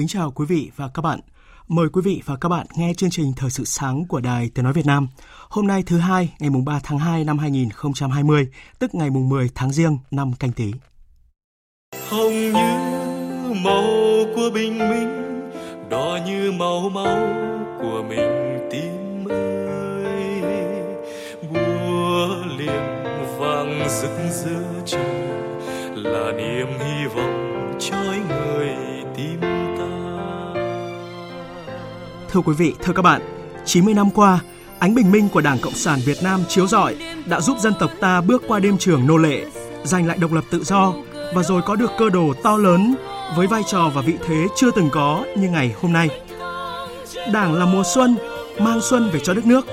Kính chào quý vị và các bạn. Mời quý vị và các bạn nghe chương trình Thời sự sáng của Đài Tiếng Nói Việt Nam. Hôm nay thứ hai, ngày mùng 3 tháng 2 năm 2020, tức ngày 10 tháng Giêng năm canh tí. Hồng như màu của bình minh, đỏ như màu máu của mình tim ơi. Búa liềm vàng rực giữa trời là niềm hy vọng trói người tim Thưa quý vị, thưa các bạn, 90 năm qua, ánh bình minh của Đảng Cộng sản Việt Nam chiếu rọi đã giúp dân tộc ta bước qua đêm trường nô lệ, giành lại độc lập tự do và rồi có được cơ đồ to lớn với vai trò và vị thế chưa từng có như ngày hôm nay. Đảng là mùa xuân, mang xuân về cho đất nước.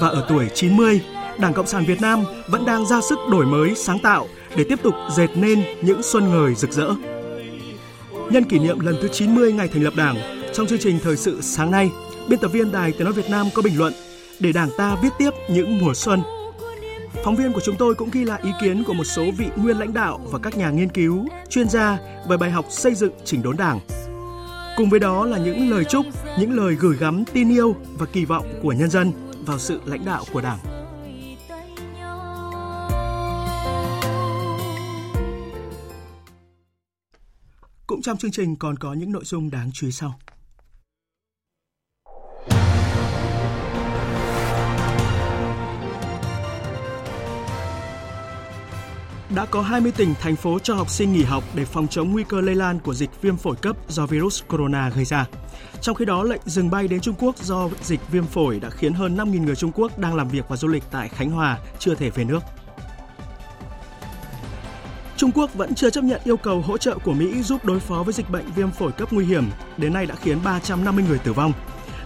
Và ở tuổi 90, Đảng Cộng sản Việt Nam vẫn đang ra sức đổi mới, sáng tạo để tiếp tục dệt nên những xuân ngời rực rỡ. Nhân kỷ niệm lần thứ 90 ngày thành lập Đảng, trong chương trình thời sự sáng nay, biên tập viên Đài Tiếng nói Việt Nam có bình luận để Đảng ta viết tiếp những mùa xuân. Phóng viên của chúng tôi cũng ghi lại ý kiến của một số vị nguyên lãnh đạo và các nhà nghiên cứu, chuyên gia về bài học xây dựng chỉnh đốn Đảng. Cùng với đó là những lời chúc, những lời gửi gắm tin yêu và kỳ vọng của nhân dân vào sự lãnh đạo của Đảng. Cũng trong chương trình còn có những nội dung đáng chú ý sau. Đã có 20 tỉnh, thành phố cho học sinh nghỉ học để phòng chống nguy cơ lây lan của dịch viêm phổi cấp do virus corona gây ra. Trong khi đó, lệnh dừng bay đến Trung Quốc do dịch viêm phổi đã khiến hơn 5.000 người Trung Quốc đang làm việc và du lịch tại Khánh Hòa chưa thể về nước. Trung Quốc vẫn chưa chấp nhận yêu cầu hỗ trợ của Mỹ giúp đối phó với dịch bệnh viêm phổi cấp nguy hiểm, đến nay đã khiến 350 người tử vong.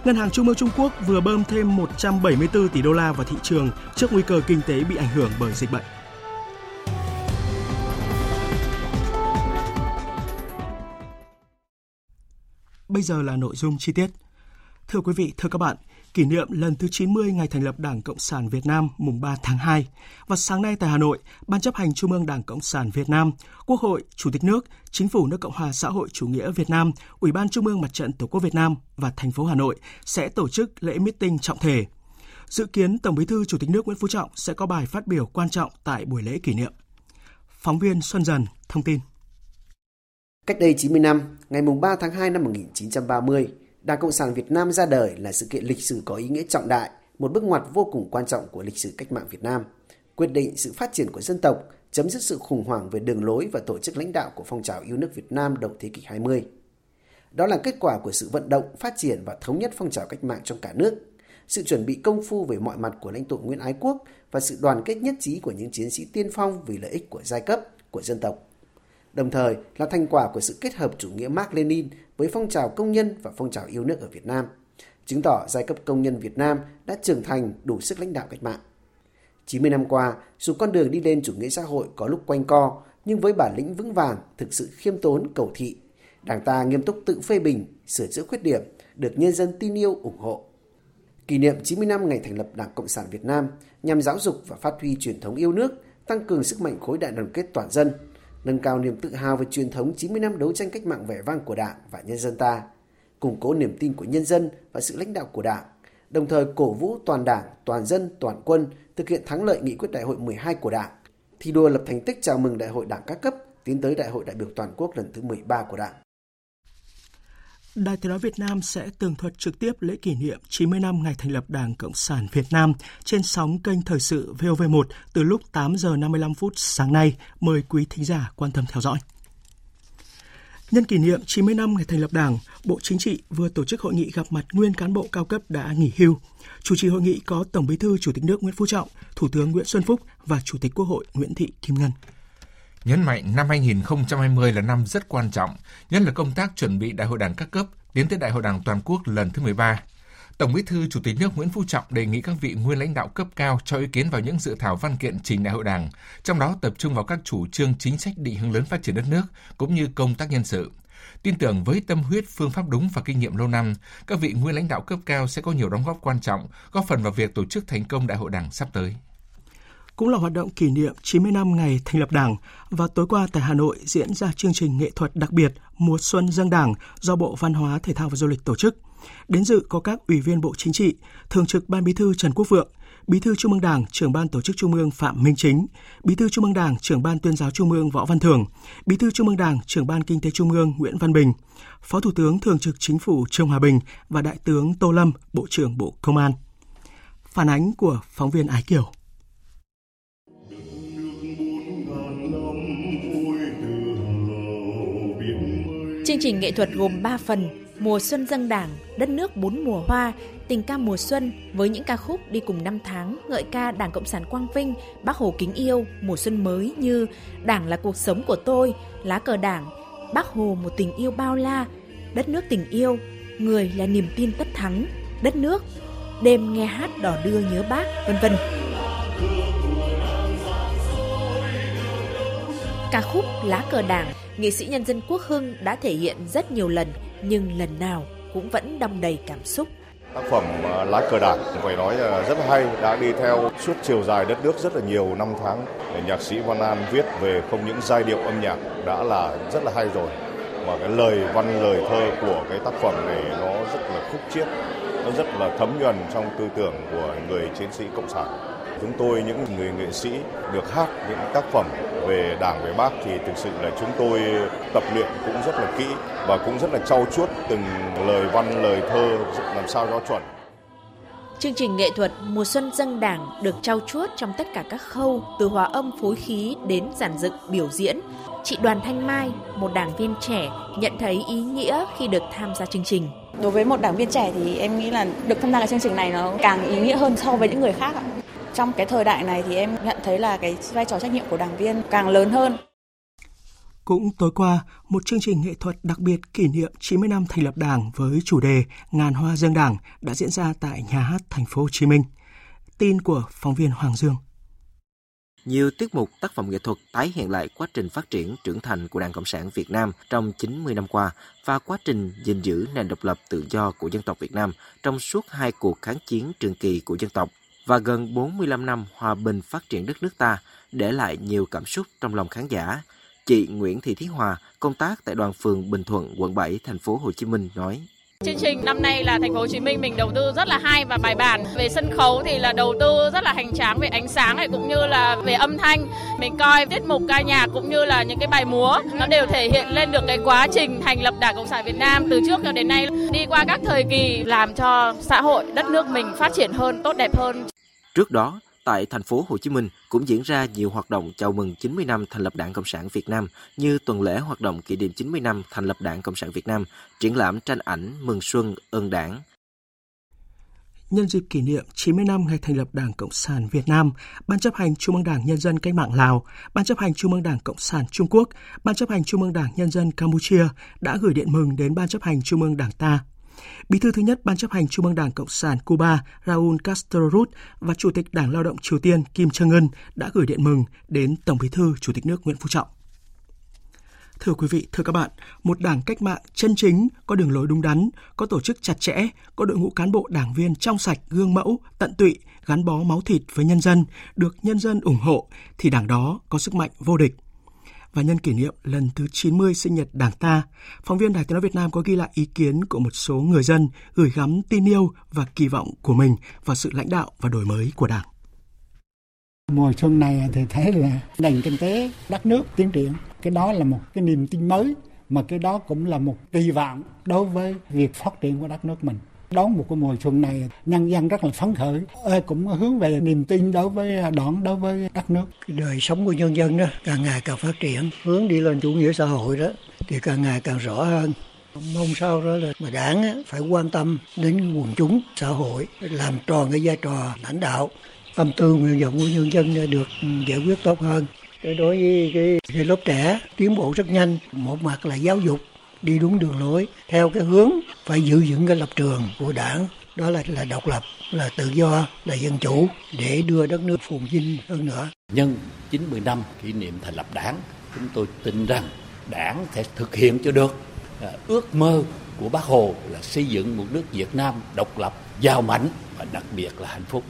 Ngân hàng Trung ương Trung Quốc vừa bơm thêm 174 tỷ đô la vào thị trường trước nguy cơ kinh tế bị ảnh hưởng bởi dịch bệnh. Bây giờ là nội dung chi tiết. Thưa quý vị, thưa các bạn, kỷ niệm lần thứ 90 ngày thành lập Đảng Cộng sản Việt Nam mùng 3 tháng 2. Và sáng nay tại Hà Nội, Ban chấp hành Trung ương Đảng Cộng sản Việt Nam, Quốc hội, Chủ tịch nước, Chính phủ nước Cộng hòa xã hội chủ nghĩa Việt Nam, Ủy ban Trung ương Mặt trận Tổ quốc Việt Nam và thành phố Hà Nội sẽ tổ chức lễ meeting trọng thể. Dự kiến Tổng Bí thư Chủ tịch nước Nguyễn Phú Trọng sẽ có bài phát biểu quan trọng tại buổi lễ kỷ niệm. Phóng viên Xuân Dần thông tin. Cách đây 90 năm, ngày 3 tháng 2 năm 1930, Đảng Cộng sản Việt Nam ra đời là sự kiện lịch sử có ý nghĩa trọng đại, một bước ngoặt vô cùng quan trọng của lịch sử cách mạng Việt Nam, quyết định sự phát triển của dân tộc, chấm dứt sự khủng hoảng về đường lối và tổ chức lãnh đạo của phong trào yêu nước Việt Nam đầu thế kỷ 20. Đó là kết quả của sự vận động, phát triển và thống nhất phong trào cách mạng trong cả nước, sự chuẩn bị công phu về mọi mặt của lãnh tụ Nguyễn Ái Quốc và sự đoàn kết nhất trí của những chiến sĩ tiên phong vì lợi ích của giai cấp, của dân tộc đồng thời là thành quả của sự kết hợp chủ nghĩa Mark Lenin với phong trào công nhân và phong trào yêu nước ở Việt Nam, chứng tỏ giai cấp công nhân Việt Nam đã trưởng thành đủ sức lãnh đạo cách mạng. 90 năm qua, dù con đường đi lên chủ nghĩa xã hội có lúc quanh co, nhưng với bản lĩnh vững vàng, thực sự khiêm tốn, cầu thị, Đảng ta nghiêm túc tự phê bình, sửa chữa khuyết điểm, được nhân dân tin yêu, ủng hộ. Kỷ niệm 90 năm ngày thành lập Đảng Cộng sản Việt Nam nhằm giáo dục và phát huy truyền thống yêu nước, tăng cường sức mạnh khối đại đoàn kết toàn dân, nâng cao niềm tự hào về truyền thống 90 năm đấu tranh cách mạng vẻ vang của Đảng và nhân dân ta, củng cố niềm tin của nhân dân và sự lãnh đạo của Đảng, đồng thời cổ vũ toàn Đảng, toàn dân, toàn quân thực hiện thắng lợi nghị quyết đại hội 12 của Đảng, thi đua lập thành tích chào mừng đại hội Đảng các cấp tiến tới đại hội đại biểu toàn quốc lần thứ 13 của Đảng. Đài Tiếng Nói Việt Nam sẽ tường thuật trực tiếp lễ kỷ niệm 90 năm ngày thành lập Đảng Cộng sản Việt Nam trên sóng kênh Thời sự VOV1 từ lúc 8 giờ 55 phút sáng nay. Mời quý thính giả quan tâm theo dõi. Nhân kỷ niệm 90 năm ngày thành lập Đảng, Bộ Chính trị vừa tổ chức hội nghị gặp mặt nguyên cán bộ cao cấp đã nghỉ hưu. Chủ trì hội nghị có Tổng Bí thư Chủ tịch nước Nguyễn Phú Trọng, Thủ tướng Nguyễn Xuân Phúc và Chủ tịch Quốc hội Nguyễn Thị Kim Ngân nhấn mạnh năm 2020 là năm rất quan trọng, nhất là công tác chuẩn bị Đại hội Đảng các cấp tiến tới Đại hội Đảng toàn quốc lần thứ 13. Tổng Bí thư Chủ tịch nước Nguyễn Phú Trọng đề nghị các vị nguyên lãnh đạo cấp cao cho ý kiến vào những dự thảo văn kiện trình Đại hội Đảng, trong đó tập trung vào các chủ trương chính sách định hướng lớn phát triển đất nước cũng như công tác nhân sự. Tin tưởng với tâm huyết, phương pháp đúng và kinh nghiệm lâu năm, các vị nguyên lãnh đạo cấp cao sẽ có nhiều đóng góp quan trọng, góp phần vào việc tổ chức thành công Đại hội Đảng sắp tới cũng là hoạt động kỷ niệm 90 năm ngày thành lập Đảng và tối qua tại Hà Nội diễn ra chương trình nghệ thuật đặc biệt Mùa xuân dân Đảng do Bộ Văn hóa, Thể thao và Du lịch tổ chức. Đến dự có các ủy viên Bộ Chính trị, Thường trực Ban Bí thư Trần Quốc Vượng, Bí thư Trung ương Đảng, Trưởng ban Tổ chức Trung ương Phạm Minh Chính, Bí thư Trung ương Đảng, Trưởng ban Tuyên giáo Trung ương Võ Văn Thưởng, Bí thư Trung ương Đảng, Trưởng ban Kinh tế Trung ương Nguyễn Văn Bình, Phó Thủ tướng Thường trực Chính phủ Trương Hòa Bình và Đại tướng Tô Lâm, Bộ trưởng Bộ Công an. Phản ánh của phóng viên Ái Kiều. Chương trình nghệ thuật gồm 3 phần: Mùa xuân dân đảng, Đất nước bốn mùa hoa, Tình ca mùa xuân với những ca khúc đi cùng năm tháng ngợi ca Đảng Cộng sản Quang Vinh, Bác Hồ kính yêu, mùa xuân mới như Đảng là cuộc sống của tôi, Lá cờ Đảng, Bác Hồ một tình yêu bao la, Đất nước tình yêu, Người là niềm tin tất thắng, Đất nước, Đêm nghe hát đỏ đưa nhớ bác, vân vân. Ca khúc Lá cờ Đảng nghệ sĩ nhân dân Quốc Hưng đã thể hiện rất nhiều lần nhưng lần nào cũng vẫn đong đầy cảm xúc. Tác phẩm ờ, Lá cờ đảng phải nói ờ, rất hay, đã đi theo suốt chiều dài đất nước rất là nhiều năm tháng. Nhạc sĩ Văn An viết về không những giai điệu âm nhạc đã là rất là hay rồi, mà cái lời văn lời thơ của cái tác phẩm này nó rất là khúc chiết, nó rất là thấm nhuần trong tư tưởng của người chiến sĩ cộng sản chúng tôi những người nghệ sĩ được hát những tác phẩm về Đảng về Bác thì thực sự là chúng tôi tập luyện cũng rất là kỹ và cũng rất là trau chuốt từng lời văn lời thơ làm sao cho chuẩn. Chương trình nghệ thuật Mùa xuân dân Đảng được trau chuốt trong tất cả các khâu từ hòa âm phối khí đến giản dựng biểu diễn. Chị Đoàn Thanh Mai, một đảng viên trẻ, nhận thấy ý nghĩa khi được tham gia chương trình. Đối với một đảng viên trẻ thì em nghĩ là được tham gia cái chương trình này nó càng ý nghĩa hơn so với những người khác ạ trong cái thời đại này thì em nhận thấy là cái vai trò trách nhiệm của đảng viên càng lớn hơn. Cũng tối qua, một chương trình nghệ thuật đặc biệt kỷ niệm 90 năm thành lập Đảng với chủ đề Ngàn hoa dân Đảng đã diễn ra tại nhà hát thành phố Hồ Chí Minh. Tin của phóng viên Hoàng Dương. Nhiều tiết mục tác phẩm nghệ thuật tái hiện lại quá trình phát triển trưởng thành của Đảng Cộng sản Việt Nam trong 90 năm qua và quá trình gìn giữ nền độc lập tự do của dân tộc Việt Nam trong suốt hai cuộc kháng chiến trường kỳ của dân tộc và gần 45 năm hòa bình phát triển đất nước ta để lại nhiều cảm xúc trong lòng khán giả. Chị Nguyễn Thị Thí Hòa, công tác tại đoàn phường Bình Thuận, quận 7, thành phố Hồ Chí Minh nói: Chương trình năm nay là thành phố Hồ Chí Minh mình đầu tư rất là hay và bài bản. Về sân khấu thì là đầu tư rất là hành tráng về ánh sáng này cũng như là về âm thanh. Mình coi tiết mục ca nhạc cũng như là những cái bài múa nó đều thể hiện lên được cái quá trình thành lập Đảng Cộng sản Việt Nam từ trước cho đến nay đi qua các thời kỳ làm cho xã hội đất nước mình phát triển hơn, tốt đẹp hơn. Trước đó, tại thành phố Hồ Chí Minh cũng diễn ra nhiều hoạt động chào mừng 90 năm thành lập Đảng Cộng sản Việt Nam như tuần lễ hoạt động kỷ niệm 90 năm thành lập Đảng Cộng sản Việt Nam, triển lãm tranh ảnh mừng xuân ơn Đảng. Nhân dịp kỷ niệm 90 năm ngày thành lập Đảng Cộng sản Việt Nam, Ban chấp hành Trung ương Đảng Nhân dân Cách mạng Lào, Ban chấp hành Trung ương Đảng Cộng sản Trung Quốc, Ban chấp hành Trung ương Đảng Nhân dân Campuchia đã gửi điện mừng đến Ban chấp hành Trung ương Đảng ta Bí thư thứ nhất Ban chấp hành Trung ương Đảng Cộng sản Cuba Raúl Castro Ruz và Chủ tịch Đảng Lao động Triều Tiên Kim Jong Un đã gửi điện mừng đến Tổng Bí thư Chủ tịch nước Nguyễn Phú Trọng. Thưa quý vị, thưa các bạn, một đảng cách mạng chân chính, có đường lối đúng đắn, có tổ chức chặt chẽ, có đội ngũ cán bộ đảng viên trong sạch, gương mẫu, tận tụy, gắn bó máu thịt với nhân dân, được nhân dân ủng hộ, thì đảng đó có sức mạnh vô địch và nhân kỷ niệm lần thứ 90 sinh nhật Đảng ta, phóng viên Đài Tiếng nói Việt Nam có ghi lại ý kiến của một số người dân gửi gắm tin yêu và kỳ vọng của mình vào sự lãnh đạo và đổi mới của Đảng. Mùa xuân này thì thấy là nền kinh tế đất nước tiến triển, cái đó là một cái niềm tin mới mà cái đó cũng là một kỳ vọng đối với việc phát triển của đất nước mình đón một cái mùa xuân này nhân dân rất là phấn khởi. Cũng hướng về niềm tin đối với đảng đối với đất nước. Đời sống của nhân dân đó càng ngày càng phát triển hướng đi lên chủ nghĩa xã hội đó thì càng ngày càng rõ hơn. Mong sao đó là mà đảng phải quan tâm đến quần chúng xã hội làm tròn cái vai trò lãnh đạo tâm tư nguyện vọng của nhân dân được ừ, giải quyết tốt hơn. Đối với cái, cái lớp trẻ tiến bộ rất nhanh một mặt là giáo dục đi đúng đường lối, theo cái hướng phải giữ vững cái lập trường của đảng. Đó là là độc lập, là tự do, là dân chủ để đưa đất nước phồn vinh hơn nữa. Nhân 90 năm kỷ niệm thành lập đảng, chúng tôi tin rằng đảng sẽ thực hiện cho được. À, ước mơ của bác hồ là xây dựng một nước Việt Nam độc lập, giàu mạnh và đặc biệt là hạnh phúc.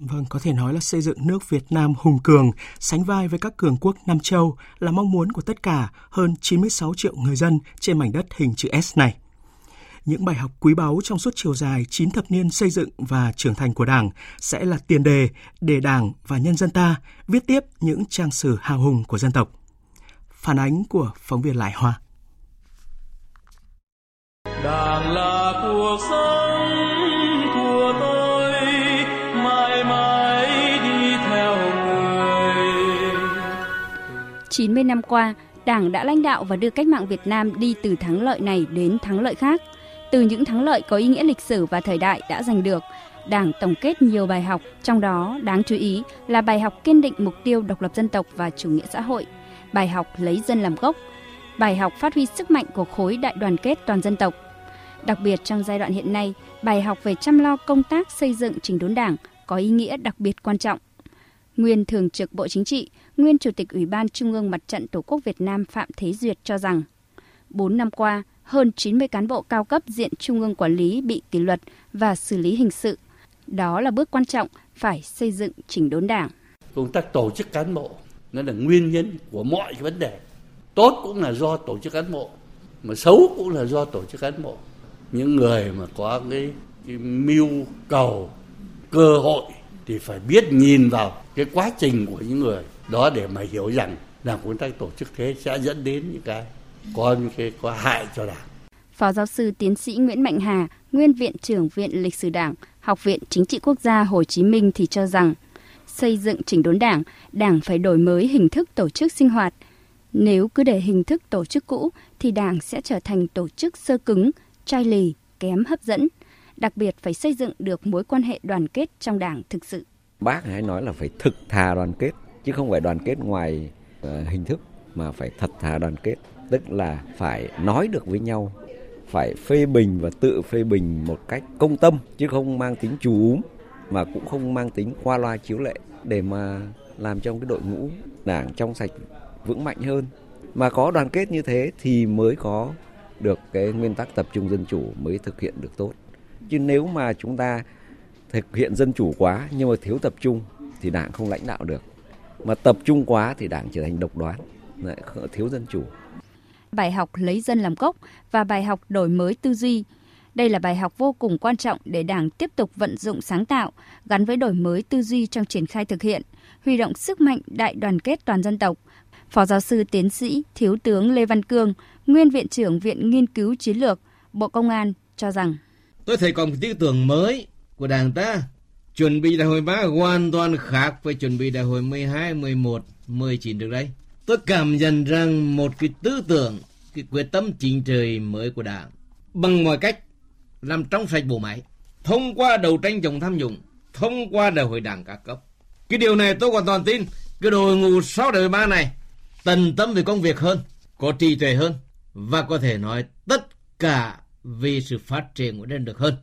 Vâng, có thể nói là xây dựng nước Việt Nam hùng cường, sánh vai với các cường quốc Nam Châu là mong muốn của tất cả hơn 96 triệu người dân trên mảnh đất hình chữ S này. Những bài học quý báu trong suốt chiều dài 9 thập niên xây dựng và trưởng thành của Đảng sẽ là tiền đề để Đảng và nhân dân ta viết tiếp những trang sử hào hùng của dân tộc. Phản ánh của phóng viên Lại Hoa. Đảng là cuộc sống 90 năm qua, Đảng đã lãnh đạo và đưa cách mạng Việt Nam đi từ thắng lợi này đến thắng lợi khác. Từ những thắng lợi có ý nghĩa lịch sử và thời đại đã giành được, Đảng tổng kết nhiều bài học, trong đó đáng chú ý là bài học kiên định mục tiêu độc lập dân tộc và chủ nghĩa xã hội, bài học lấy dân làm gốc, bài học phát huy sức mạnh của khối đại đoàn kết toàn dân tộc. Đặc biệt trong giai đoạn hiện nay, bài học về chăm lo công tác xây dựng chỉnh đốn Đảng có ý nghĩa đặc biệt quan trọng. Nguyên Thường trực Bộ Chính trị, nguyên Chủ tịch Ủy ban Trung ương Mặt trận Tổ quốc Việt Nam Phạm Thế Duyệt cho rằng, 4 năm qua, hơn 90 cán bộ cao cấp diện Trung ương quản lý bị kỷ luật và xử lý hình sự. Đó là bước quan trọng phải xây dựng chỉnh đốn đảng. Công tác tổ chức cán bộ nó là nguyên nhân của mọi cái vấn đề. Tốt cũng là do tổ chức cán bộ, mà xấu cũng là do tổ chức cán bộ. Những người mà có cái, cái mưu cầu cơ hội thì phải biết nhìn vào cái quá trình của những người đó để mà hiểu rằng làm công tác tổ chức thế sẽ dẫn đến những cái có những cái có hại cho đảng. Phó giáo sư tiến sĩ Nguyễn Mạnh Hà, nguyên viện trưởng Viện Lịch sử Đảng, Học viện Chính trị Quốc gia Hồ Chí Minh thì cho rằng xây dựng chỉnh đốn Đảng, Đảng phải đổi mới hình thức tổ chức sinh hoạt. Nếu cứ để hình thức tổ chức cũ thì Đảng sẽ trở thành tổ chức sơ cứng, chai lì, kém hấp dẫn. Đặc biệt phải xây dựng được mối quan hệ đoàn kết trong Đảng thực sự. Bác hãy nói là phải thực thà đoàn kết chứ không phải đoàn kết ngoài uh, hình thức mà phải thật thà đoàn kết. Tức là phải nói được với nhau phải phê bình và tự phê bình một cách công tâm chứ không mang tính chủ úm mà cũng không mang tính qua loa chiếu lệ để mà làm trong cái đội ngũ đảng trong sạch vững mạnh hơn. Mà có đoàn kết như thế thì mới có được cái nguyên tắc tập trung dân chủ mới thực hiện được tốt chứ nếu mà chúng ta thực hiện dân chủ quá nhưng mà thiếu tập trung thì đảng không lãnh đạo được mà tập trung quá thì đảng trở thành độc đoán lại thiếu dân chủ bài học lấy dân làm gốc và bài học đổi mới tư duy. Đây là bài học vô cùng quan trọng để Đảng tiếp tục vận dụng sáng tạo, gắn với đổi mới tư duy trong triển khai thực hiện, huy động sức mạnh đại đoàn kết toàn dân tộc. Phó giáo sư tiến sĩ Thiếu tướng Lê Văn Cương, nguyên viện trưởng Viện Nghiên cứu Chiến lược, Bộ Công an cho rằng Tôi thấy còn một tư tưởng mới của Đảng ta. Chuẩn bị đại hội 3 hoàn toàn khác với chuẩn bị đại hội 12, 11, 19 được đấy tôi cảm nhận rằng một cái tư tưởng cái quyết tâm chính trị mới của đảng bằng mọi cách làm trong sạch bộ máy. Thông qua đấu tranh chống tham nhũng thông qua đại hội đảng các cấp. Cái điều này tôi hoàn toàn tin. Cái đội ngũ sau đại hội ba này tận tâm về công việc hơn có trí tuệ hơn và có thể nói tất cả vì sự phát triển của đất được hơn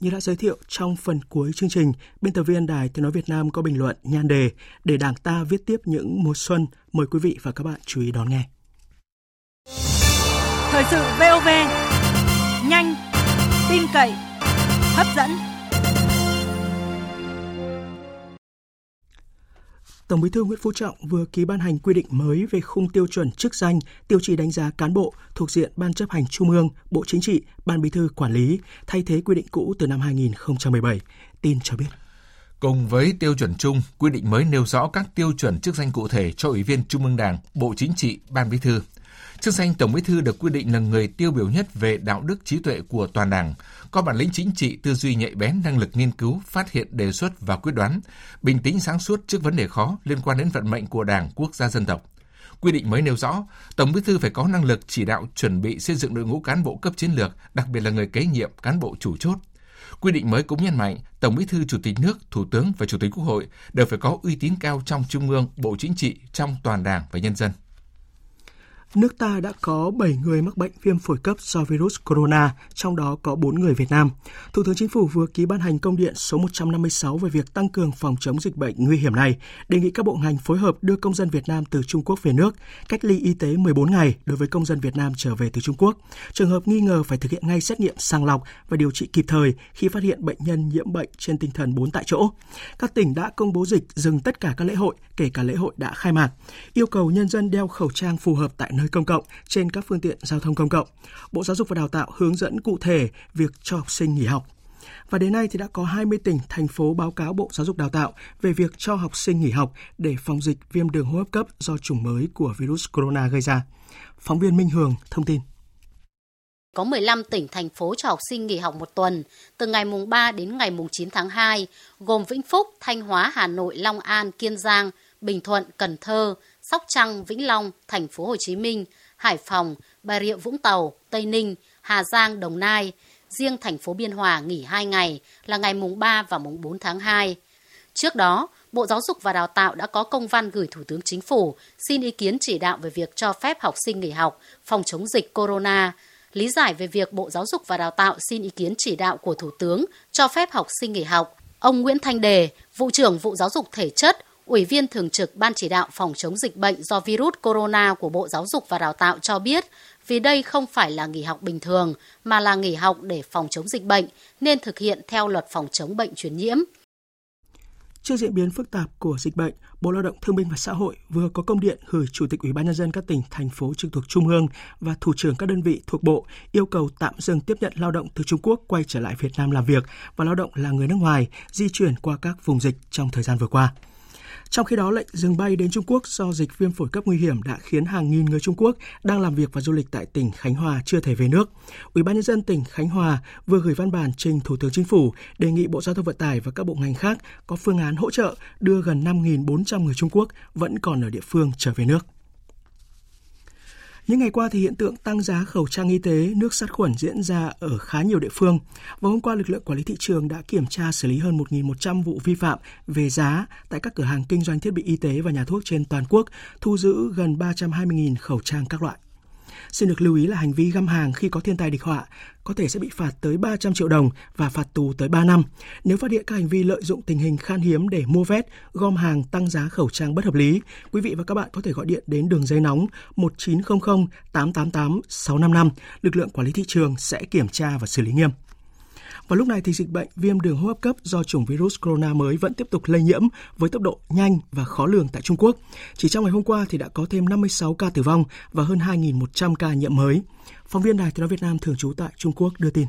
như đã giới thiệu trong phần cuối chương trình, biên tập viên Đài Tiếng Nói Việt Nam có bình luận nhan đề Để Đảng ta viết tiếp những mùa xuân. Mời quý vị và các bạn chú ý đón nghe. Thời sự VOV, nhanh, tin cậy, hấp dẫn. Tổng Bí thư Nguyễn Phú Trọng vừa ký ban hành quy định mới về khung tiêu chuẩn chức danh, tiêu chí đánh giá cán bộ thuộc diện Ban chấp hành Trung ương, Bộ Chính trị, Ban Bí thư quản lý, thay thế quy định cũ từ năm 2017. Tin cho biết. Cùng với tiêu chuẩn chung, quy định mới nêu rõ các tiêu chuẩn chức danh cụ thể cho Ủy viên Trung ương Đảng, Bộ Chính trị, Ban Bí thư. Chức danh Tổng Bí thư được quy định là người tiêu biểu nhất về đạo đức trí tuệ của toàn Đảng, có bản lĩnh chính trị, tư duy nhạy bén, năng lực nghiên cứu, phát hiện, đề xuất và quyết đoán, bình tĩnh sáng suốt trước vấn đề khó liên quan đến vận mệnh của Đảng, quốc gia dân tộc. Quy định mới nêu rõ, Tổng Bí thư phải có năng lực chỉ đạo chuẩn bị xây dựng đội ngũ cán bộ cấp chiến lược, đặc biệt là người kế nhiệm, cán bộ chủ chốt. Quy định mới cũng nhấn mạnh, Tổng Bí thư, Chủ tịch nước, Thủ tướng và Chủ tịch Quốc hội đều phải có uy tín cao trong Trung ương, Bộ Chính trị, trong toàn Đảng và nhân dân nước ta đã có 7 người mắc bệnh viêm phổi cấp do virus corona, trong đó có 4 người Việt Nam. Thủ tướng Chính phủ vừa ký ban hành công điện số 156 về việc tăng cường phòng chống dịch bệnh nguy hiểm này, đề nghị các bộ ngành phối hợp đưa công dân Việt Nam từ Trung Quốc về nước, cách ly y tế 14 ngày đối với công dân Việt Nam trở về từ Trung Quốc. Trường hợp nghi ngờ phải thực hiện ngay xét nghiệm sàng lọc và điều trị kịp thời khi phát hiện bệnh nhân nhiễm bệnh trên tinh thần 4 tại chỗ. Các tỉnh đã công bố dịch dừng tất cả các lễ hội, kể cả lễ hội đã khai mạc. Yêu cầu nhân dân đeo khẩu trang phù hợp tại nơi công cộng trên các phương tiện giao thông công cộng. Bộ Giáo dục và Đào tạo hướng dẫn cụ thể việc cho học sinh nghỉ học. Và đến nay thì đã có 20 tỉnh, thành phố báo cáo Bộ Giáo dục Đào tạo về việc cho học sinh nghỉ học để phòng dịch viêm đường hô hấp cấp do chủng mới của virus corona gây ra. Phóng viên Minh Hường thông tin có 15 tỉnh, thành phố cho học sinh nghỉ học một tuần, từ ngày mùng 3 đến ngày mùng 9 tháng 2, gồm Vĩnh Phúc, Thanh Hóa, Hà Nội, Long An, Kiên Giang, Bình Thuận, Cần Thơ, Sóc Trăng, Vĩnh Long, Thành phố Hồ Chí Minh, Hải Phòng, Bà Rịa Vũng Tàu, Tây Ninh, Hà Giang, Đồng Nai. Riêng thành phố Biên Hòa nghỉ 2 ngày là ngày mùng 3 và mùng 4 tháng 2. Trước đó, Bộ Giáo dục và Đào tạo đã có công văn gửi Thủ tướng Chính phủ xin ý kiến chỉ đạo về việc cho phép học sinh nghỉ học phòng chống dịch corona. Lý giải về việc Bộ Giáo dục và Đào tạo xin ý kiến chỉ đạo của Thủ tướng cho phép học sinh nghỉ học, ông Nguyễn Thanh Đề, vụ trưởng vụ giáo dục thể chất, Ủy viên Thường trực Ban chỉ đạo phòng chống dịch bệnh do virus corona của Bộ Giáo dục và Đào tạo cho biết, vì đây không phải là nghỉ học bình thường mà là nghỉ học để phòng chống dịch bệnh nên thực hiện theo luật phòng chống bệnh truyền nhiễm. Trước diễn biến phức tạp của dịch bệnh, Bộ Lao động Thương binh và Xã hội vừa có công điện gửi Chủ tịch Ủy ban nhân dân các tỉnh, thành phố trực thuộc Trung ương và thủ trưởng các đơn vị thuộc bộ yêu cầu tạm dừng tiếp nhận lao động từ Trung Quốc quay trở lại Việt Nam làm việc và lao động là người nước ngoài di chuyển qua các vùng dịch trong thời gian vừa qua. Trong khi đó, lệnh dừng bay đến Trung Quốc do dịch viêm phổi cấp nguy hiểm đã khiến hàng nghìn người Trung Quốc đang làm việc và du lịch tại tỉnh Khánh Hòa chưa thể về nước. Ủy ban nhân dân tỉnh Khánh Hòa vừa gửi văn bản trình Thủ tướng Chính phủ đề nghị Bộ Giao thông Vận tải và các bộ ngành khác có phương án hỗ trợ đưa gần 5.400 người Trung Quốc vẫn còn ở địa phương trở về nước. Những ngày qua thì hiện tượng tăng giá khẩu trang y tế, nước sát khuẩn diễn ra ở khá nhiều địa phương. Và hôm qua lực lượng quản lý thị trường đã kiểm tra xử lý hơn 1.100 vụ vi phạm về giá tại các cửa hàng kinh doanh thiết bị y tế và nhà thuốc trên toàn quốc, thu giữ gần 320.000 khẩu trang các loại. Xin được lưu ý là hành vi găm hàng khi có thiên tai địch họa có thể sẽ bị phạt tới 300 triệu đồng và phạt tù tới 3 năm. Nếu phát hiện các hành vi lợi dụng tình hình khan hiếm để mua vét, gom hàng tăng giá khẩu trang bất hợp lý, quý vị và các bạn có thể gọi điện đến đường dây nóng 1900 888 655. Lực lượng quản lý thị trường sẽ kiểm tra và xử lý nghiêm. Và lúc này thì dịch bệnh viêm đường hô hấp cấp do chủng virus corona mới vẫn tiếp tục lây nhiễm với tốc độ nhanh và khó lường tại Trung Quốc. Chỉ trong ngày hôm qua thì đã có thêm 56 ca tử vong và hơn 2.100 ca nhiễm mới. Phóng viên Đài Tiếng nói Việt Nam thường trú tại Trung Quốc đưa tin.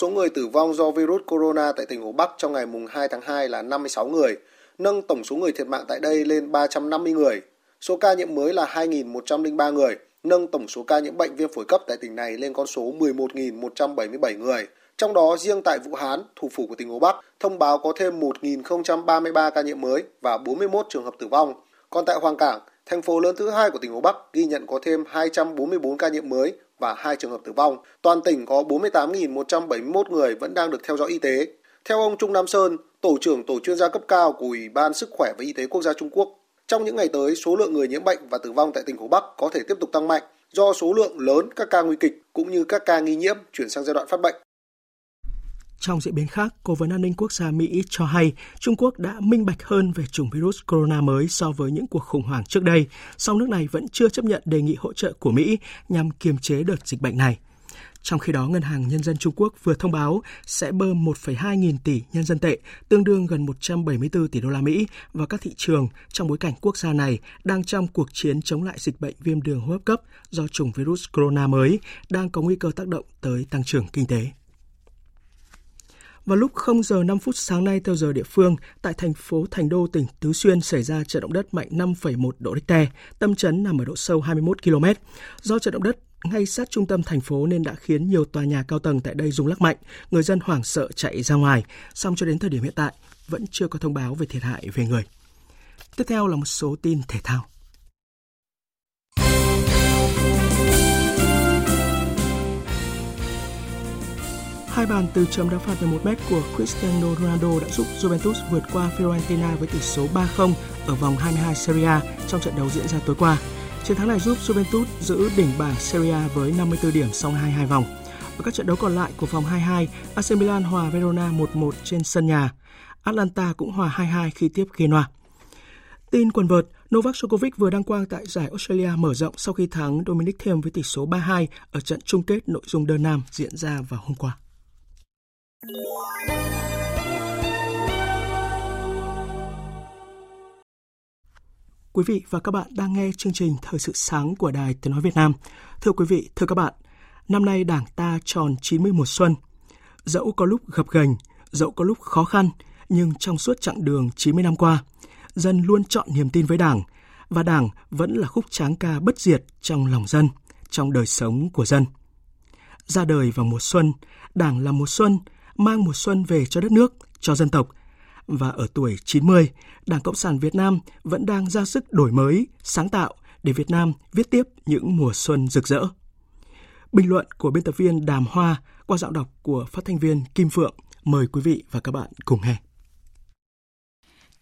Số người tử vong do virus corona tại tỉnh Hồ Bắc trong ngày mùng 2 tháng 2 là 56 người, nâng tổng số người thiệt mạng tại đây lên 350 người. Số ca nhiễm mới là 2.103 người, nâng tổng số ca nhiễm bệnh viêm phổi cấp tại tỉnh này lên con số 11.177 người. Trong đó riêng tại Vũ Hán, thủ phủ của tỉnh Hồ Bắc, thông báo có thêm 1.033 ca nhiễm mới và 41 trường hợp tử vong. Còn tại Hoàng Cảng, thành phố lớn thứ hai của tỉnh Hồ Bắc ghi nhận có thêm 244 ca nhiễm mới và 2 trường hợp tử vong. Toàn tỉnh có 48.171 người vẫn đang được theo dõi y tế. Theo ông Trung Nam Sơn, tổ trưởng tổ chuyên gia cấp cao của Ủy ban Sức khỏe và Y tế Quốc gia Trung Quốc, trong những ngày tới, số lượng người nhiễm bệnh và tử vong tại tỉnh Hồ Bắc có thể tiếp tục tăng mạnh do số lượng lớn các ca nguy kịch cũng như các ca nghi nhiễm chuyển sang giai đoạn phát bệnh. Trong diễn biến khác, Cố vấn an ninh quốc gia Mỹ cho hay Trung Quốc đã minh bạch hơn về chủng virus corona mới so với những cuộc khủng hoảng trước đây, song nước này vẫn chưa chấp nhận đề nghị hỗ trợ của Mỹ nhằm kiềm chế đợt dịch bệnh này. Trong khi đó, Ngân hàng Nhân dân Trung Quốc vừa thông báo sẽ bơm 1,2 nghìn tỷ nhân dân tệ, tương đương gần 174 tỷ đô la Mỹ vào các thị trường trong bối cảnh quốc gia này đang trong cuộc chiến chống lại dịch bệnh viêm đường hô hấp cấp do chủng virus corona mới đang có nguy cơ tác động tới tăng trưởng kinh tế. Vào lúc 0 giờ 5 phút sáng nay theo giờ địa phương, tại thành phố Thành Đô, tỉnh Tứ Xuyên xảy ra trận động đất mạnh 5,1 độ Richter, tâm chấn nằm ở độ sâu 21 km. Do trận động đất ngay sát trung tâm thành phố nên đã khiến nhiều tòa nhà cao tầng tại đây rung lắc mạnh, người dân hoảng sợ chạy ra ngoài. Song cho đến thời điểm hiện tại, vẫn chưa có thông báo về thiệt hại về người. Tiếp theo là một số tin thể thao. Hai bàn từ chấm đá phạt 11 mét của Cristiano Ronaldo đã giúp Juventus vượt qua Fiorentina với tỷ số 3-0 ở vòng 22 Serie A trong trận đấu diễn ra tối qua. Chiến thắng này giúp Juventus giữ đỉnh bảng Serie A với 54 điểm sau 22 vòng. Ở các trận đấu còn lại của vòng 22, AC Milan hòa Verona 1-1 trên sân nhà. Atlanta cũng hòa 2-2 khi tiếp Genoa. Tin quần vợt, Novak Djokovic vừa đăng quang tại giải Australia mở rộng sau khi thắng Dominic Thiem với tỷ số 3-2 ở trận chung kết nội dung đơn nam diễn ra vào hôm qua. Quý vị và các bạn đang nghe chương trình Thời sự sáng của Đài Tiếng Nói Việt Nam. Thưa quý vị, thưa các bạn, năm nay Đảng ta tròn 91 xuân. Dẫu có lúc gập ghềnh, dẫu có lúc khó khăn, nhưng trong suốt chặng đường 90 năm qua, dân luôn chọn niềm tin với Đảng, và Đảng vẫn là khúc tráng ca bất diệt trong lòng dân, trong đời sống của dân. Ra đời vào mùa xuân, Đảng là mùa xuân, mang mùa xuân về cho đất nước, cho dân tộc. Và ở tuổi 90, Đảng Cộng sản Việt Nam vẫn đang ra sức đổi mới, sáng tạo để Việt Nam viết tiếp những mùa xuân rực rỡ. Bình luận của biên tập viên Đàm Hoa qua giọng đọc của phát thanh viên Kim Phượng. Mời quý vị và các bạn cùng nghe.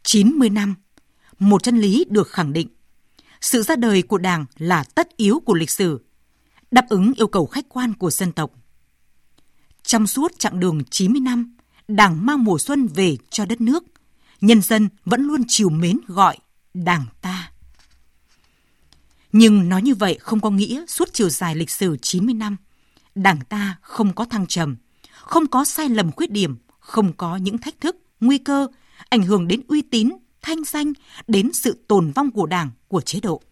90 năm, một chân lý được khẳng định. Sự ra đời của Đảng là tất yếu của lịch sử, đáp ứng yêu cầu khách quan của dân tộc – trong suốt chặng đường 90 năm, Đảng mang mùa xuân về cho đất nước, nhân dân vẫn luôn chiều mến gọi Đảng ta. Nhưng nói như vậy không có nghĩa suốt chiều dài lịch sử 90 năm, Đảng ta không có thăng trầm, không có sai lầm khuyết điểm, không có những thách thức, nguy cơ, ảnh hưởng đến uy tín, thanh danh, đến sự tồn vong của Đảng, của chế độ.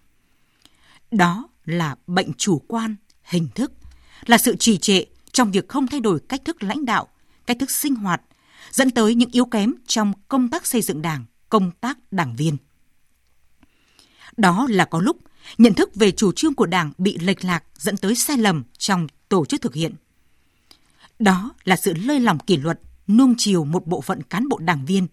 Đó là bệnh chủ quan, hình thức, là sự trì trệ, trong việc không thay đổi cách thức lãnh đạo, cách thức sinh hoạt, dẫn tới những yếu kém trong công tác xây dựng đảng, công tác đảng viên. Đó là có lúc nhận thức về chủ trương của đảng bị lệch lạc dẫn tới sai lầm trong tổ chức thực hiện. Đó là sự lơi lỏng kỷ luật, nuông chiều một bộ phận cán bộ đảng viên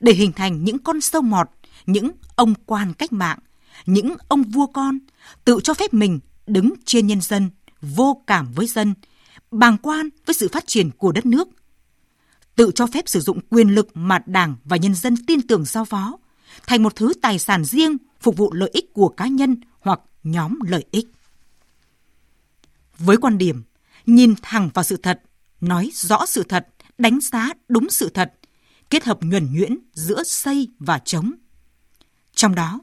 để hình thành những con sâu mọt, những ông quan cách mạng, những ông vua con tự cho phép mình đứng trên nhân dân, vô cảm với dân, bàng quan với sự phát triển của đất nước. Tự cho phép sử dụng quyền lực mà Đảng và nhân dân tin tưởng giao phó thành một thứ tài sản riêng phục vụ lợi ích của cá nhân hoặc nhóm lợi ích. Với quan điểm nhìn thẳng vào sự thật, nói rõ sự thật, đánh giá đúng sự thật, kết hợp nhuần nhuyễn giữa xây và chống. Trong đó,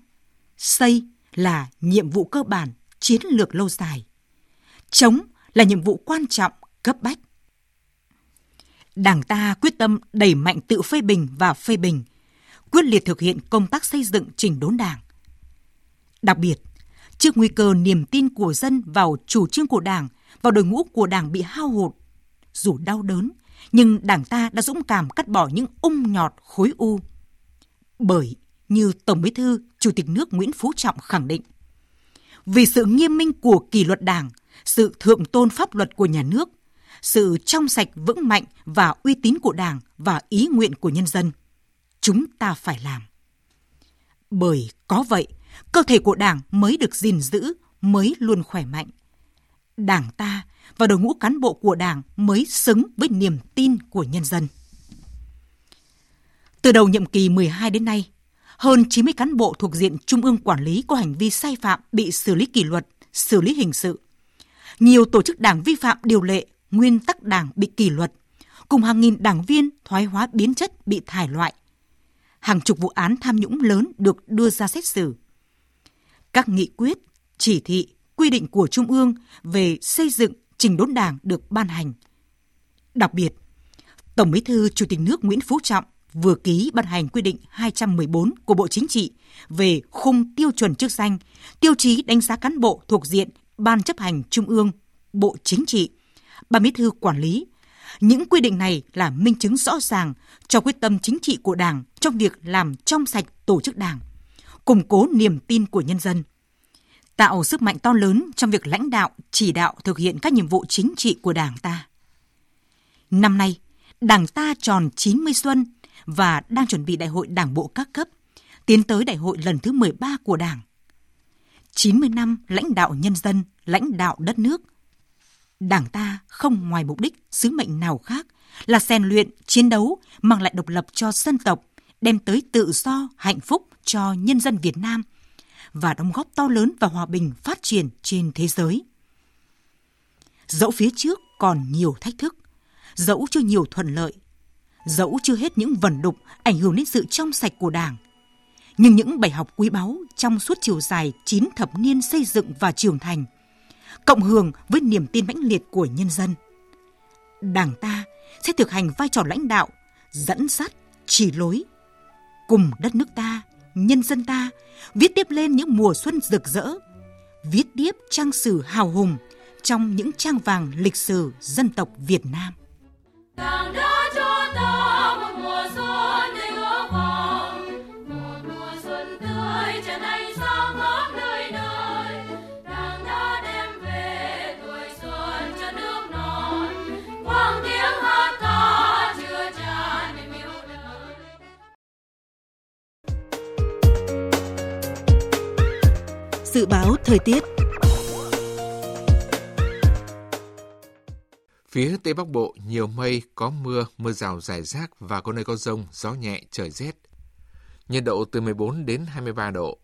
xây là nhiệm vụ cơ bản, chiến lược lâu dài. Chống là nhiệm vụ quan trọng, cấp bách. Đảng ta quyết tâm đẩy mạnh tự phê bình và phê bình, quyết liệt thực hiện công tác xây dựng chỉnh đốn đảng. Đặc biệt, trước nguy cơ niềm tin của dân vào chủ trương của đảng, vào đội ngũ của đảng bị hao hụt, dù đau đớn, nhưng đảng ta đã dũng cảm cắt bỏ những ung nhọt khối u. Bởi, như Tổng bí thư, Chủ tịch nước Nguyễn Phú Trọng khẳng định, vì sự nghiêm minh của kỷ luật đảng, sự thượng tôn pháp luật của nhà nước, sự trong sạch vững mạnh và uy tín của Đảng và ý nguyện của nhân dân. Chúng ta phải làm. Bởi có vậy, cơ thể của Đảng mới được gìn giữ, mới luôn khỏe mạnh. Đảng ta và đội ngũ cán bộ của Đảng mới xứng với niềm tin của nhân dân. Từ đầu nhiệm kỳ 12 đến nay, hơn 90 cán bộ thuộc diện Trung ương quản lý có hành vi sai phạm bị xử lý kỷ luật, xử lý hình sự. Nhiều tổ chức đảng vi phạm điều lệ, nguyên tắc đảng bị kỷ luật, cùng hàng nghìn đảng viên thoái hóa biến chất bị thải loại. Hàng chục vụ án tham nhũng lớn được đưa ra xét xử. Các nghị quyết, chỉ thị, quy định của Trung ương về xây dựng trình đốn đảng được ban hành. Đặc biệt, Tổng Bí thư Chủ tịch nước Nguyễn Phú Trọng vừa ký ban hành quy định 214 của Bộ Chính trị về khung tiêu chuẩn chức danh, tiêu chí đánh giá cán bộ thuộc diện Ban chấp hành Trung ương, Bộ Chính trị, Ban Bí thư quản lý Những quy định này là minh chứng rõ ràng cho quyết tâm chính trị của Đảng trong việc làm trong sạch tổ chức Đảng, củng cố niềm tin của nhân dân, tạo sức mạnh to lớn trong việc lãnh đạo, chỉ đạo thực hiện các nhiệm vụ chính trị của Đảng ta. Năm nay, Đảng ta tròn 90 xuân và đang chuẩn bị đại hội Đảng bộ các cấp, tiến tới đại hội lần thứ 13 của Đảng. 90 năm lãnh đạo nhân dân, lãnh đạo đất nước. Đảng ta không ngoài mục đích, sứ mệnh nào khác là rèn luyện, chiến đấu, mang lại độc lập cho dân tộc, đem tới tự do, hạnh phúc cho nhân dân Việt Nam và đóng góp to lớn vào hòa bình phát triển trên thế giới. Dẫu phía trước còn nhiều thách thức, dẫu chưa nhiều thuận lợi, dẫu chưa hết những vần đục ảnh hưởng đến sự trong sạch của Đảng, nhưng những bài học quý báu trong suốt chiều dài 9 thập niên xây dựng và trưởng thành, cộng hưởng với niềm tin mãnh liệt của nhân dân. Đảng ta sẽ thực hành vai trò lãnh đạo, dẫn dắt, chỉ lối, cùng đất nước ta, nhân dân ta viết tiếp lên những mùa xuân rực rỡ, viết tiếp trang sử hào hùng trong những trang vàng lịch sử dân tộc Việt Nam. Đảng đó Dự báo thời tiết Phía Tây Bắc Bộ nhiều mây, có mưa, mưa rào rải rác và có nơi có rông, gió nhẹ, trời rét. Nhiệt độ từ 14 đến 23 độ.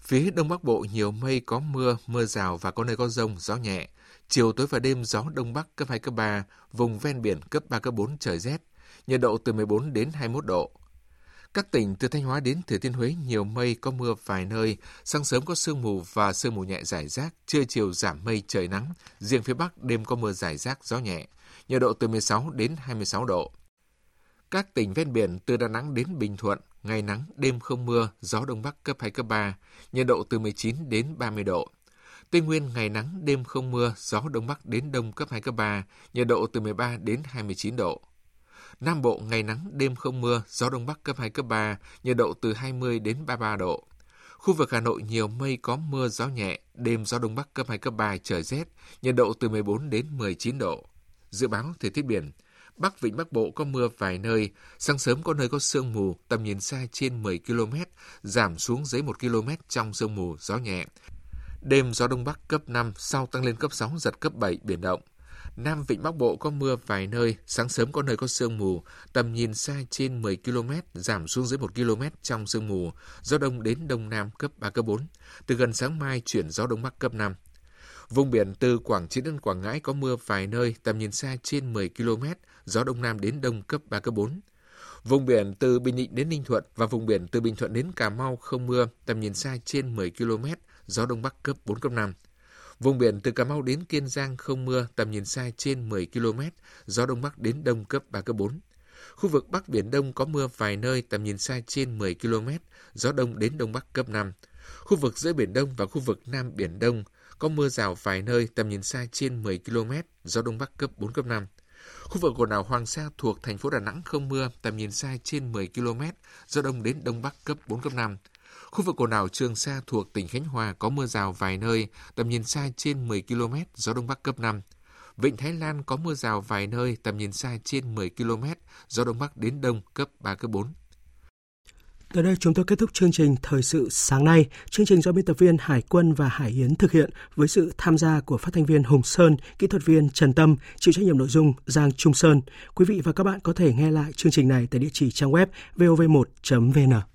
Phía Đông Bắc Bộ nhiều mây, có mưa, mưa rào và có nơi có rông, gió nhẹ. Chiều tối và đêm gió Đông Bắc cấp 2, cấp 3, vùng ven biển cấp 3, cấp 4 trời rét. Nhiệt độ từ 14 đến 21 độ. Các tỉnh từ Thanh Hóa đến Thừa Thiên Huế nhiều mây, có mưa vài nơi, sáng sớm có sương mù và sương mù nhẹ rải rác, trưa chiều giảm mây trời nắng, riêng phía Bắc đêm có mưa rải rác, gió nhẹ, nhiệt độ từ 16 đến 26 độ. Các tỉnh ven biển từ Đà Nẵng đến Bình Thuận, ngày nắng, đêm không mưa, gió Đông Bắc cấp 2, cấp 3, nhiệt độ từ 19 đến 30 độ. Tây Nguyên ngày nắng, đêm không mưa, gió Đông Bắc đến Đông cấp 2, cấp 3, nhiệt độ từ 13 đến 29 độ. Nam Bộ ngày nắng, đêm không mưa, gió Đông Bắc cấp 2, cấp 3, nhiệt độ từ 20 đến 33 độ. Khu vực Hà Nội nhiều mây có mưa gió nhẹ, đêm gió Đông Bắc cấp 2, cấp 3, trời rét, nhiệt độ từ 14 đến 19 độ. Dự báo thời tiết biển, Bắc Vịnh Bắc Bộ có mưa vài nơi, sáng sớm có nơi có sương mù, tầm nhìn xa trên 10 km, giảm xuống dưới 1 km trong sương mù, gió nhẹ. Đêm gió Đông Bắc cấp 5, sau tăng lên cấp 6, giật cấp 7, biển động. Nam Vịnh Bắc Bộ có mưa vài nơi, sáng sớm có nơi có sương mù, tầm nhìn xa trên 10 km, giảm xuống dưới 1 km trong sương mù, gió đông đến đông nam cấp 3, cấp 4. Từ gần sáng mai chuyển gió đông bắc cấp 5. Vùng biển từ Quảng Trị đến Quảng Ngãi có mưa vài nơi, tầm nhìn xa trên 10 km, gió đông nam đến đông cấp 3, cấp 4. Vùng biển từ Bình Định đến Ninh Thuận và vùng biển từ Bình Thuận đến Cà Mau không mưa, tầm nhìn xa trên 10 km, gió đông bắc cấp 4, cấp 5. Vùng biển từ Cà Mau đến Kiên Giang không mưa, tầm nhìn xa trên 10 km, gió đông bắc đến đông cấp 3, cấp 4. Khu vực Bắc Biển Đông có mưa vài nơi, tầm nhìn xa trên 10 km, gió đông đến đông bắc cấp 5. Khu vực giữa Biển Đông và khu vực Nam Biển Đông có mưa rào vài nơi, tầm nhìn xa trên 10 km, gió đông bắc cấp 4, cấp 5. Khu vực quần đảo Hoàng Sa thuộc thành phố Đà Nẵng không mưa, tầm nhìn xa trên 10 km, gió đông đến đông bắc cấp 4, cấp 5. Khu vực quần đảo Trường Sa thuộc tỉnh Khánh Hòa có mưa rào vài nơi, tầm nhìn xa trên 10 km, gió đông bắc cấp 5. Vịnh Thái Lan có mưa rào vài nơi, tầm nhìn xa trên 10 km, gió đông bắc đến đông cấp 3, cấp 4. Tới đây chúng tôi kết thúc chương trình Thời sự sáng nay. Chương trình do biên tập viên Hải Quân và Hải Yến thực hiện với sự tham gia của phát thanh viên Hùng Sơn, kỹ thuật viên Trần Tâm, chịu trách nhiệm nội dung Giang Trung Sơn. Quý vị và các bạn có thể nghe lại chương trình này tại địa chỉ trang web vov1.vn.